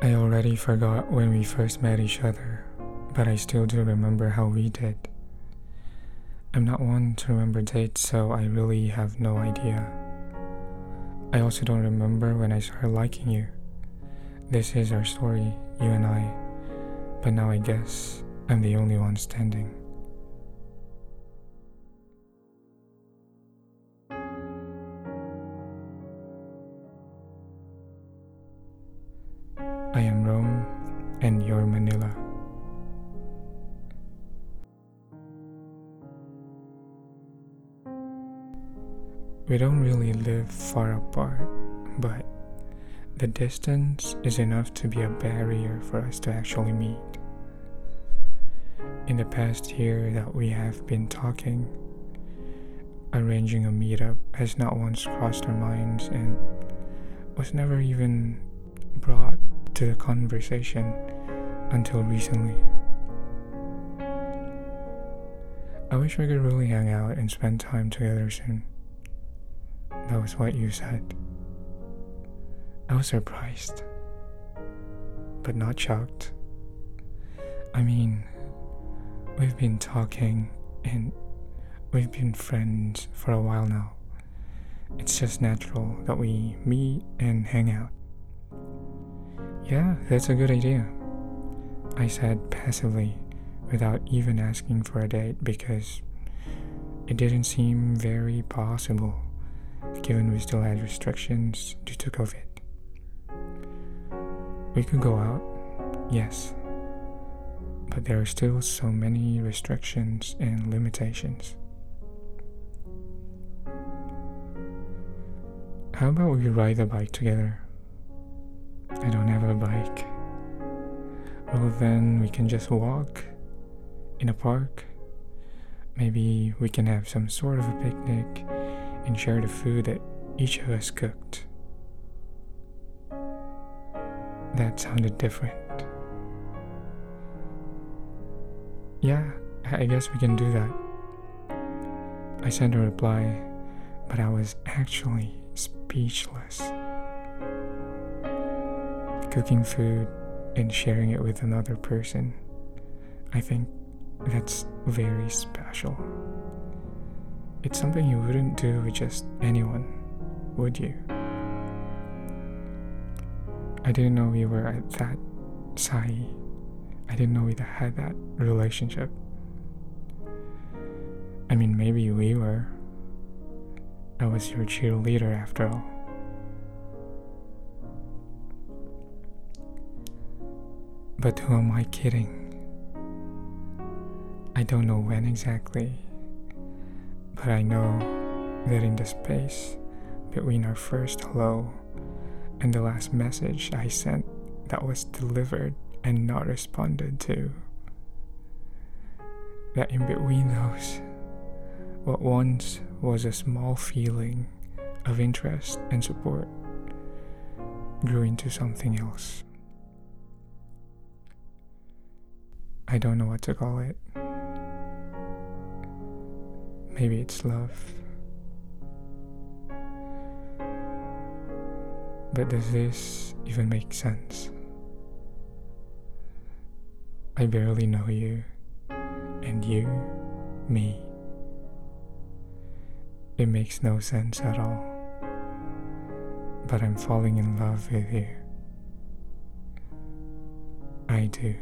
I already forgot when we first met each other, but I still do remember how we did. I'm not one to remember dates, so I really have no idea. I also don't remember when I started liking you. This is our story, you and I, but now I guess I'm the only one standing. I am Rome and you're Manila. We don't really live far apart, but the distance is enough to be a barrier for us to actually meet. In the past year that we have been talking, arranging a meetup has not once crossed our minds and was never even brought to the conversation until recently. I wish we could really hang out and spend time together soon. That was what you said. I was surprised, but not shocked. I mean, we've been talking and we've been friends for a while now. It's just natural that we meet and hang out. Yeah, that's a good idea. I said passively, without even asking for a date, because it didn't seem very possible, given we still had restrictions due to COVID. We could go out, yes, but there are still so many restrictions and limitations. How about we ride the bike together? I don't have. Well, then we can just walk in a park. Maybe we can have some sort of a picnic and share the food that each of us cooked. That sounded different. Yeah, I guess we can do that. I sent a reply, but I was actually speechless cooking food and sharing it with another person, I think that's very special. It's something you wouldn't do with just anyone, would you? I didn't know we were at that sai. I didn't know we had that relationship. I mean, maybe we were. I was your cheerleader after all. But who am I kidding? I don't know when exactly, but I know that in the space between our first hello and the last message I sent that was delivered and not responded to, that in between those, what once was a small feeling of interest and support grew into something else. I don't know what to call it. Maybe it's love. But does this even make sense? I barely know you, and you, me. It makes no sense at all. But I'm falling in love with you. I do.